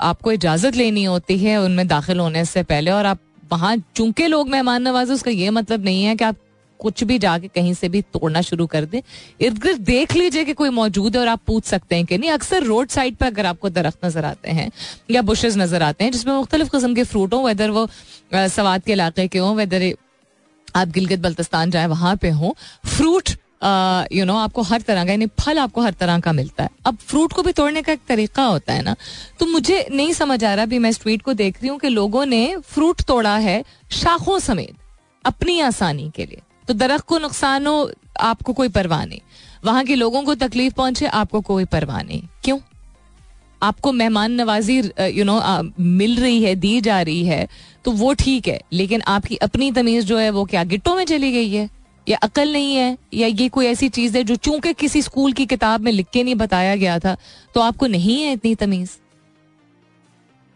[SPEAKER 1] आपको इजाज़त लेनी होती है उनमें दाखिल होने से पहले। और आप वहाँ, चूँकि लोग मेहमान नवाज़ उसका ये मतलब नहीं है कि आप कुछ भी जाके कहीं से भी तोड़ना शुरू कर दे। इर्द गिर्द देख लीजिए कि कोई मौजूद है और आप पूछ सकते हैं कि नहीं, अक्सर रोड साइड पर अगर आपको दरख्त नज़र आते हैं या बुशेज नज़र आते हैं, जिसमें मुख्तलिफ़ किस्म के फ्रूट हों वेदर वो सवाद के इलाके के हों वेदर आप गिलगित बल्तिस्तान जाए, वहाँ पे हों फ्रूट यू नो आपको हर तरह का, यानी फल आपको हर तरह का मिलता है। अब फ्रूट को भी तोड़ने का एक तरीका होता है ना तो मुझे नहीं समझ आ रहा भी मैं स्ट्रीट को देख रही हूँ कि लोगों ने फ्रूट तोड़ा है शाखों समेत, अपनी आसानी के लिए। तो दरख्त को नुकसान हो आपको कोई परवाह नहीं। वहाँ के लोगों को तकलीफ़ पहुँचे, आपको कोई परवाह नहीं। क्यों? आपको मेहमान नवाजी यू नो मिल रही है, दी जा रही है तो वो ठीक है, लेकिन आपकी अपनी तमीज जो है, वो क्या गिट्टों में चली गई है? या अकल नहीं है? या ये कोई ऐसी चीज़ है जो चूँकि किसी स्कूल की किताब में लिख के नहीं बताया गया था तो आपको नहीं है इतनी तमीज?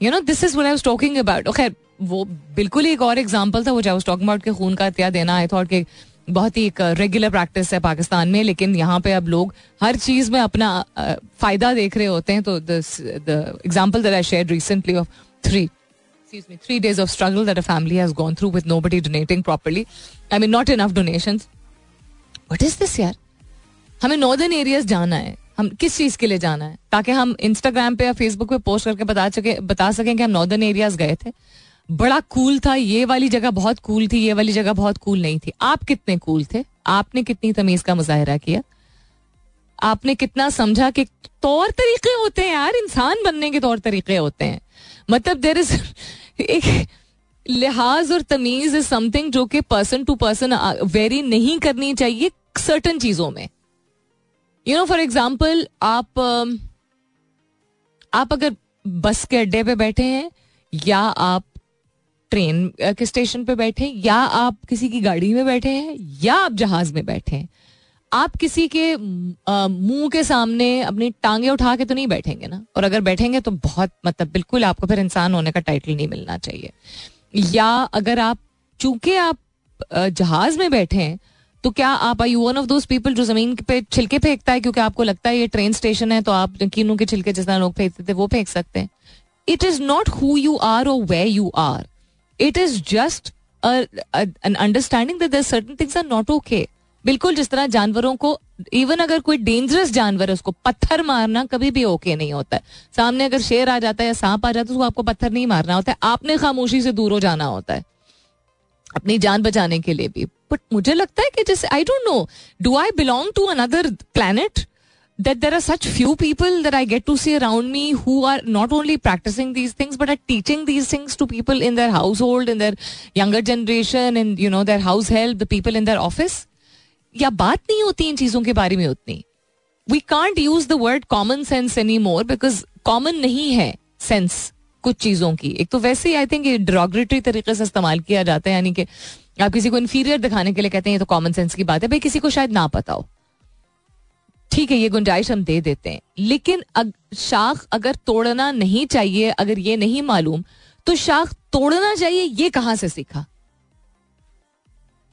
[SPEAKER 1] You know this is what I talking about खैर वो बिल्कुल ही एक और एग्ज़ाम्पल था वो चाहे टॉकिंग अबाउट के खून का हत्या देना आई थॉट के बहुत ही एक रेगुलर प्रैक्टिस है पाकिस्तान में लेकिन यहाँ पे अब लोग हर चीज़ में अपना फ़ायदा देख रहे होते हैं तो example that I share recently of three excuse me, three days of struggle that a family has gone through with nobody donating properly. I mean, not enough donations. What is this यार हमें northern areas जाना है हम किस चीज़ के लिए जाना है ताकि हम इंस्टाग्राम पे या फेसबुक पे पोस्ट करके बता सके बता सकें कि हम नॉर्दर्न एरियाज़ गए थे बड़ा कूल था, ये वाली जगह बहुत कूल थी, ये वाली जगह बहुत कूल नहीं थी। आप कितने कूल थे? आपने कितनी तमीज का मुजाहरा किया? आपने कितना समझा कि तौर तरीके होते हैं यार, इंसान बनने के तौर तरीके होते हैं। मतलब देर इज़ <laughs> एक लिहाज और तमीज इज़ समथिंग जो कि पर्सन टू पर्सन वेरी नहीं करनी चाहिए सर्टन चीज़ों में। यू नो फॉर एग्ज़ाम्पल आप आप अगर बस के अड्डे पे बैठे हैं या आप ट्रेन के स्टेशन पे बैठे हैं? या आप किसी की गाड़ी में बैठे हैं, या आप जहाज़ में बैठे हैं? आप किसी के मुँह के सामने अपनी टांगे उठा के तो नहीं बैठेंगे ना? और अगर बैठेंगे तो बहुत मतलब बिल्कुल आपको फिर इंसान होने का टाइटल नहीं मिलना चाहिए। या अगर आप, चूँकि आप जहाज़ में बैठे हैं तो क्या आप I one of those people जो ज़मीन पे छिलके फेंकता है? क्योंकि आपको लगता है ये ट्रेन स्टेशन है तो आप कीनों के छिलके जिस तरह लोग फेंकते थे, वो फेंक सकते हैं। It is not who you are और way you are it is just an understanding certain things are not okay बिल्कुल जिस तरह जानवरों को इवन अगर कोई डेंजरस जानवर है, उसको पत्थर मारना कभी भी ओके नहीं होता है। सामने अगर शेर आ जाता है या सांप आ जाता है तो आपको पत्थर नहीं मारना होता है। आपने खामोशी से दूर हो जाना होता है। अपनी जान बचाने के लिए भी। बट मुझे लगता है कि जैसे I don't know do I belong to another planet that there are such few people that I get to see around me who are not only practicing these things but are teaching these things to people in their household, in their younger generation, in you know their house help, the people in their office. या बात नहीं होती इन चीज़ों के बारे में उतनी we can't use the word common sense anymore because common नहीं है सेंस कुछ चीज़ों की एक तो वैसे ही आई थिंक ये ड्रॉग्रेटरी तरीके से इस्तेमाल किया जाता है यानी कि आप किसी को इन्फीरियर दिखाने के लिए कहते हैं ये तो कॉमन सेंस की बात है भाई किसी को शायद ना पता हो ठीक है ये गुंजाइश हम दे देते हैं। लेकिन अग, शाख अगर तोड़ना नहीं चाहिए अगर ये नहीं मालूम तो शाख तोड़ना चाहिए ये कहाँ से सीखा?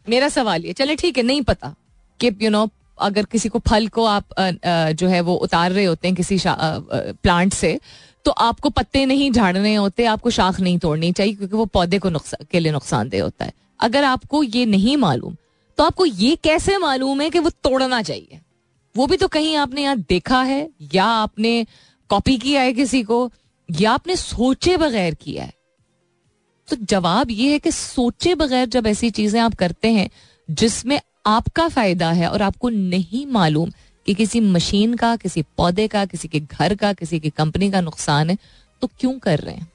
[SPEAKER 1] मेरा सवाल ये चले ठीक है नहीं पता कि यू नो अगर किसी को फल को आप आ, आ, जो है वो उतार रहे होते हैं किसी आ, प्लांट से तो आपको पत्ते नहीं झाड़ने होते आपको शाख नहीं तोड़नी चाहिए क्योंकि वो पौधे को नुकसान के लिए नुकसानदेह होता है। अगर आपको ये नहीं मालूम तो आपको ये कैसे मालूम है कि वो तोड़ना चाहिए? वो भी तो कहीं आपने यहाँ देखा है, या आपने कॉपी किया है किसी को, या आपने सोचे बगैर किया है। तो जवाब ये है कि सोचे बगैर जब ऐसी चीज़ें आप करते हैं, जिसमें आपका फ़ायदा है और आपको नहीं मालूम कि किसी मशीन का, किसी पौधे का, किसी के घर का, किसी की कंपनी का नुकसान है तो क्यों कर रहे हैं?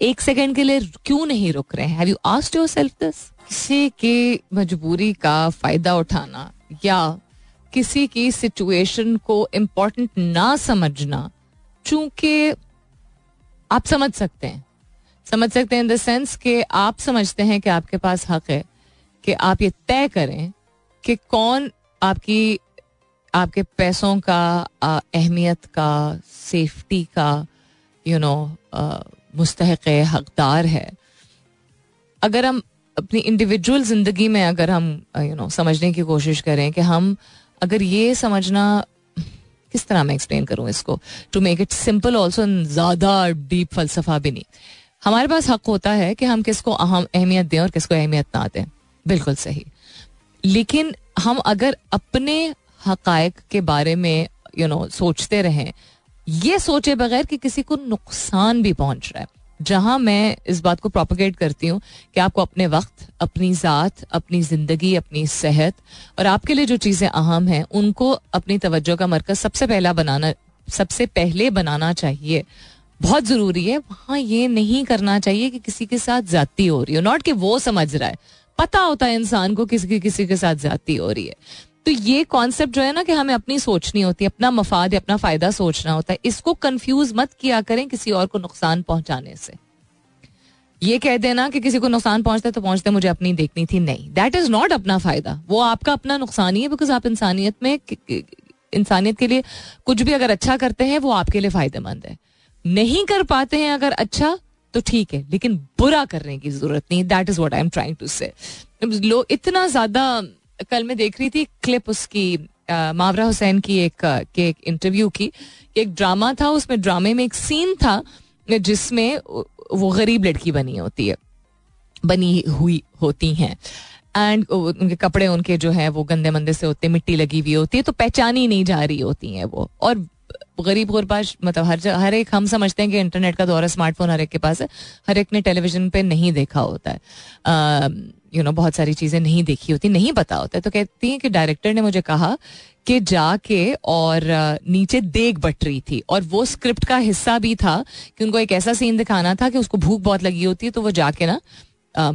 [SPEAKER 1] एक सेकंड के लिए क्यों नहीं रुक रहे हैं? यू दिस किसी की मजबूरी का फ़ायदा उठाना या किसी की सिचुएशन को इम्पोर्टेंट ना समझना, चूँकि आप समझ सकते हैं। समझ सकते हैं इन द सेंस कि आप समझते हैं कि आपके पास हक है कि आप ये तय करें कि कौन आपकी, आपके पैसों का अहमियत का सेफ्टी का यू नो मुस्तक हकदार है। अगर हम अपनी इंडिविजुअल ज़िंदगी में अगर हम यू नो समझने की कोशिश करें कि हम अगर ये समझना किस तरह मैं एक्सप्लेन करूँ इसको? To make it simple also ज़्यादा डीप फलसफा भी नहीं। हमारे पास हक होता है कि हम किसको अहम अहमियत दें और किसको अहमियत ना दें। बिल्कुल सही। लेकिन हम अगर अपने हकायक के बारे में यू you नो know, सोचते रहें ये सोचे बगैर कि किसी को नुकसान भी पहुँच रहा है। जहाँ मैं इस बात को प्रोपोगेट करती हूँ कि आपको अपने वक्त, अपनी ज़ात, अपनी ज़िंदगी, अपनी सेहत और आपके लिए जो चीज़ें अहम हैं, उनको अपनी तवज्जो का मरकज सबसे पहला बनाना, सबसे पहले बनाना चाहिए। बहुत ज़रूरी है। वहाँ ये नहीं करना चाहिए कि किसी के साथ जाती हो रही हो। नॉट कि वो समझ रहा है। पता होता है इंसान को किसी किसी के साथ जाती हो रही है। तो ये कॉन्सेप्ट जो है ना कि हमें अपनी सोचनी होती है, अपना मफाद अपना फ़ायदा सोचना होता है। इसको कंफ्यूज मत किया करें किसी और को नुकसान पहुँचाने से। ये कह देना कि किसी को नुकसान पहुँचता है तो पहुँचते मुझे अपनी देखनी थी, नहीं। दैट इज़ नॉट अपना फ़ायदा। वो आपका अपना नुकसान ही है बिकॉज़ आप इंसानियत में इंसानियत के लिए कुछ भी अगर अच्छा करते हैं, वो आपके लिए फ़ायदेमंद है। नहीं कर पाते हैं अगर अच्छा तो ठीक है, लेकिन बुरा करने की ज़रूरत नहीं। That is what I am trying to say लोग इतना ज़्यादा कल मैं देख रही थी क्लिप उसकी मावरा हुसैन की एक के एक इंटरव्यू की एक ड्रामा था, उसमें ड्रामे में एक सीन था, जिसमें वो गरीब लड़की बनी होती है, बनी हुई होती हैं। एंड उनके कपड़े, उनके जो है, वो गंदे मंदे से होते, मिट्टी लगी हुई होती है तो पहचानी नहीं जा रही होती हैं वो। और गरीब गुरबाज मतलब हर हर एक, हम समझते हैं कि इंटरनेट का दौरा स्मार्टफ़ोन हर एक के पास है। हर एक ने टेलीविज़न पे नहीं देखा होता है। यू नो बहुत सारी चीज़ें नहीं देखी होती, नहीं पता होता है। तो कहती हैं कि डायरेक्टर ने मुझे कहा कि जाके और नीचे देग बट रही थी। और वो स्क्रिप्ट का हिस्सा भी था कि उनको एक ऐसा सीन दिखाना था कि उसको भूख बहुत लगी होती है तो वो जाके ना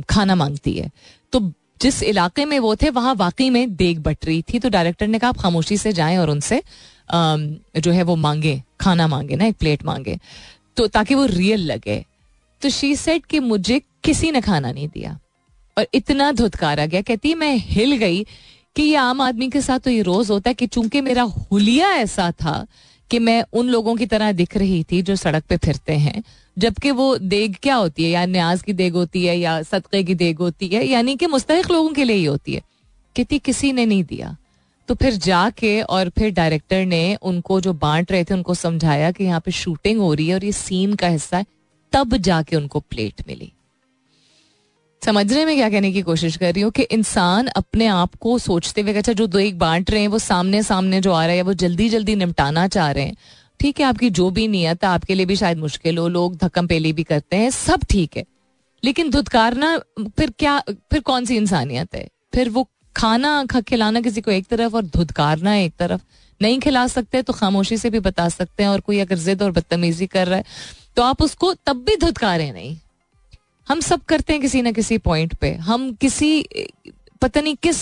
[SPEAKER 1] खाना मांगती है। तो जिस इलाके में वो थे, वहाँ वाकई में देग बट रही थी। तो डायरेक्टर ने कहा, आप खामोशी से जाएँ और उनसे जो है वो मांगे, खाना मांगे ना, एक प्लेट मांगे तो ताकि वो रियल लगे। तो शी सेट कि मुझे किसी ने खाना नहीं दिया। और इतना धुतकारा गया, कहती, मैं हिल गई कि ये आम आदमी के साथ तो ये रोज होता है कि चूँकि मेरा हुलिया ऐसा था कि मैं उन लोगों की तरह दिख रही थी जो सड़क पे फिरते हैं, जबकि वो देग क्या होती है? या न्याज की देग होती है, या सदक़े की देग होती है, यानी कि मुस्तक लोगों के लिए ही होती है। कितनी किसी ने नहीं दिया। तो फिर जाके और फिर डायरेक्टर ने उनको जो बांट रहे थे, उनको समझाया कि यहाँ पे शूटिंग हो रही है और ये सीन का हिस्सा है, तब जाके उनको प्लेट मिली। समझने में क्या कहने की कोशिश कर रही हूँ कि इंसान अपने आप को सोचते हुए अच्छा जो दो एक बांट रहे हैं, वो सामने सामने जो आ रहा है, वो जल्दी जल्दी निपटाना चाह रहे हैं। ठीक है, आपकी जो भी नियत है, आपके लिए भी शायद मुश्किल हो, लोग धक्कम पेली भी करते हैं, सब ठीक है। लेकिन धुतकारना, फिर क्या, फिर कौन सी इंसानियत है? फिर वो खाना खिलाना किसी को एक तरफ़ और धुतकारना एक तरफ़। नहीं खिला सकते तो खामोशी से भी बता सकते हैं और कोई अगर जिद और बदतमीजी कर रहा है तो आप उसको तब भी धुतकारे नहीं। हम सब करते हैं किसी ना किसी पॉइंट पे। हम किसी, पता नहीं किस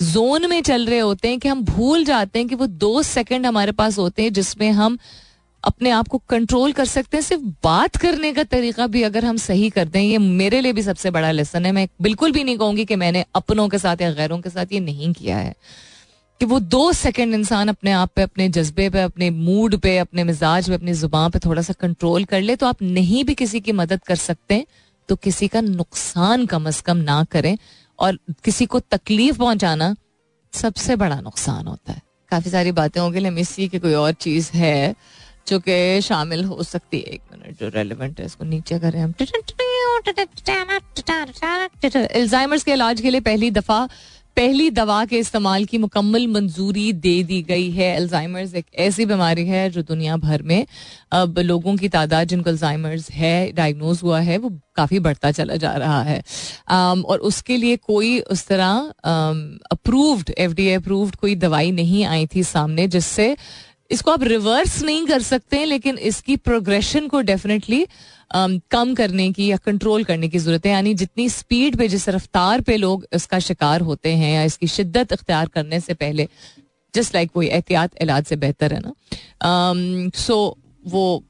[SPEAKER 1] जोन में चल रहे होते हैं कि हम भूल जाते हैं कि वो दो सेकंड हमारे पास होते हैं जिसमें हम अपने आप को कंट्रोल कर सकते हैं। सिर्फ़ बात करने का तरीका भी अगर हम सही कर दें, ये मेरे लिए भी सबसे बड़ा लेसन है। मैं बिल्कुल भी नहीं कहूँगी कि मैंने अपनों के साथ या गैरों के साथ ये नहीं किया है। कि वो दो सेकंड इंसान अपने आप पे, अपने जज्बे पे, अपने मूड पे, अपने मिजाज पे, अपनी ज़ुबान पे थोड़ा सा कंट्रोल कर ले तो आप नहीं भी किसी की मदद कर सकते तो किसी का नुकसान कम अज कम ना करें और किसी को तकलीफ़ पहुंचाना सबसे बड़ा नुकसान होता है। काफ़ी सारी बातें होंगी इसी की कोई और चीज़ है। जो कि शामिल हो सकती है। एक मिनट जो रेलिवेंट है इसको नीचे करें हम। अल्जाइमर्स के इलाज के लिए पहली दफ़ा पहली दवा के इस्तेमाल की मुकम्मल मंजूरी दे दी गई है। अल्जाइमर्स एक ऐसी बीमारी है जो दुनिया भर में अब लोगों की तादाद जिनको अल्जाइमर्स है डायग्नोज हुआ है वो काफ़ी बढ़ता चला जा रहा है। Um, और उसके लिए कोई उस तरह अप्रूव्ड एफ़ डी अप्रूव्ड कोई दवाई नहीं आई थी सामने जिससे इसको आप रिवर्स नहीं कर सकते लेकिन इसकी प्रोग्रेशन को डेफिनेटली um, कम करने की या कंट्रोल करने की ज़रूरत है। यानी जितनी स्पीड पे जिस रफ्तार पे लोग इसका शिकार होते हैं या इसकी शिद्दत इख्तियार करने से पहले जस्ट लाइक वही एहतियात इलाज से बेहतर है ना। सो um, so, वो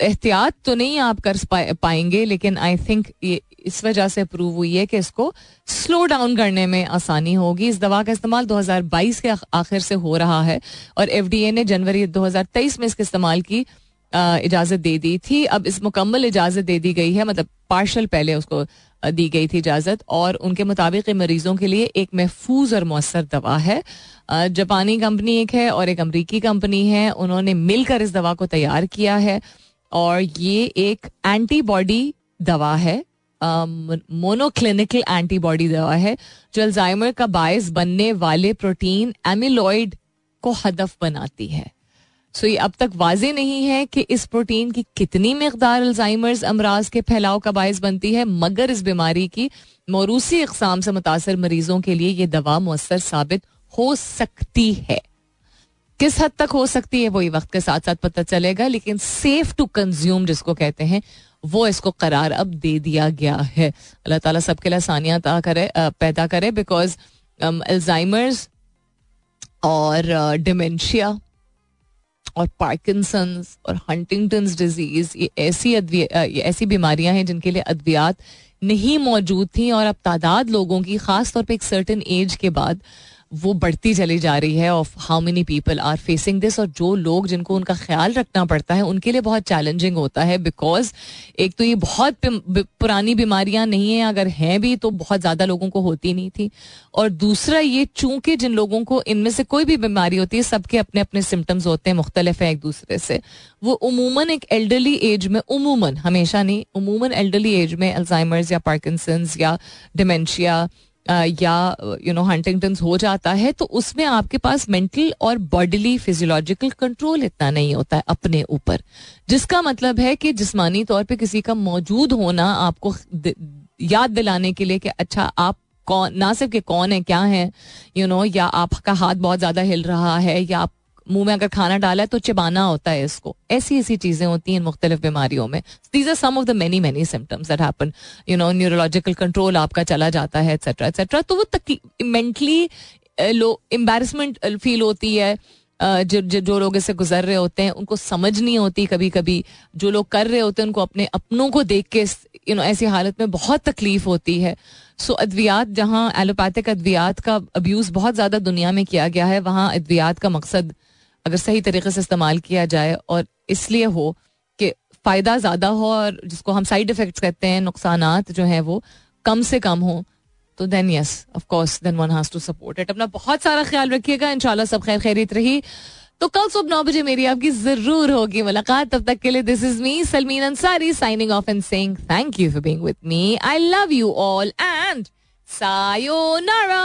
[SPEAKER 1] एहतियात तो नहीं आप कर पाएँगे लेकिन आई थिंक ये इस वजह से अप्रूव हुई है कि इसको स्लो डाउन करने में आसानी होगी। इस दवा का इस्तेमाल 2022 के आखिर से हो रहा है और एफडीए ने जनवरी 2023 में इसके इस्तेमाल की इजाज़त दे दी थी। अब इस मुकम्मल इजाज़त दे दी गई है मतलब पार्शल पहले उसको दी गई थी इजाज़त और उनके मुताबिक मरीजों के लिए एक महफूज और मौसर दवा है। जापानी कंपनी एक है और एक अमरीकी कंपनी है। उन्होंने मिलकर इस दवा को तैयार किया है और ये एक एंटीबॉडी दवा है। मोनोक्लिनिकल एंटीबॉडी दवा है, जो अल्जाइमर का बायस बनने वाले प्रोटीन एमिलॉइड को हदफ बनाती है। सो ये अब तक वाजे नहीं है कि इस प्रोटीन की कितनी मकदार अल्जाइमर्स अमराज के फैलाव का बायस बनती है, मगर इस बीमारी की मरूसी इकसाम से मुतासर मरीजों के लिए ये दवा मौसर साबित हो सकती है। किस हद तक हो सकती है वही वक्त के साथ साथ पता चलेगा, लेकिन सेफ़ टू कंज्यूम जिसको कहते हैं वो इसको करार अब दे दिया गया है। अल्लाह ताला सबके लिए आसानियात करे पैदा करे बिकॉज़ अल्जाइमर्स और डिमेंशिया और पार्किसंस और हंटिंगटन डिज़ीज़ ये ऐसी ये ऐसी बीमारियाँ हैं जिनके लिए अद्वियात नहीं मौजूद थी और अब तादाद लोगों की खास तौर पे एक सर्टन एज के बाद वो बढ़ती चली जा रही है of how many people are facing this और जो लोग जिनको उनका ख्याल रखना पड़ता है, उनके लिए बहुत चैलेंजिंग होता है बिकॉज़ एक तो ये बहुत पुरानी बीमारियाँ नहीं है, अगर हैं भी तो बहुत ज़्यादा लोगों को होती नहीं थी। और दूसरा ये चूँकि जिन लोगों को इनमें से कोई भी बीमारी होती है, सबके अपने अपने सिम्टम्स होते हैं, मुख्तलिफ़ हैं एक दूसरे से। वो उमूमन एक एल्डरली एज में, उमूमन, हमेशा नहीं, उमूमन एल्डरली एज में अल्जाइमर्स या पार्किसंस या डिमेंशिया या यू नो हंटिंगटन हो जाता है तो उसमें आपके पास मेंटल और बॉडीली फिजियोलॉजिकल कंट्रोल इतना नहीं होता है अपने ऊपर। जिसका मतलब है कि जिसमानी तौर पे किसी का मौजूद होना आपको याद दिलाने के लिए कि अच्छा आप कौन ना सिर्फ़ कि कौन है क्या है यू you नो know, या आपका हाथ बहुत ज़्यादा हिल रहा है या आप मुँह में अगर खाना डाला है तो चिबाना होता है इसको। ऐसी ऐसी चीज़ें होती हैं मुख्तलिफ़ बीमारियों में। These are some of the many many symptoms that happen you know neurological control आपका चला जाता है एक्सेट्रा एक्सेट्रा तो वो मेंटली लो एम्बेरसमेंट फील होती है। जो जो लोग इससे गुजर रहे होते हैं, उनको समझ नहीं होती कभी कभी जो लोग कर रहे होते हैं, उनको अपने अपनों को देख के यू नो ऐसी हालत में बहुत तकलीफ़ होती है। सो अद्वियात, जहाँ एलोपैथिक अद्वियात का अब्यूज़ बहुत ज़्यादा दुनिया में किया गया है, वहाँ अद्वियात का मकसद अगर सही तरीके से इस्तेमाल किया जाए और इसलिए हो कि फ़ायदा ज़्यादा हो और जिसको हम साइड इफ़ेक्ट्स कहते हैं नुकसान जो हैं वो कम से कम हो तो then yes of course then one has to support it अपना बहुत सारा ख्याल रखिएगा, इंशाल्लाह सब खैर खैरित रही। तो कल सुबह नौ बजे मेरी आपकी ज़रूर होगी मुलाकात। तब तक के लिए this is me Salmeen Ansari signing off and saying thank you for being with me I love you all and sayonara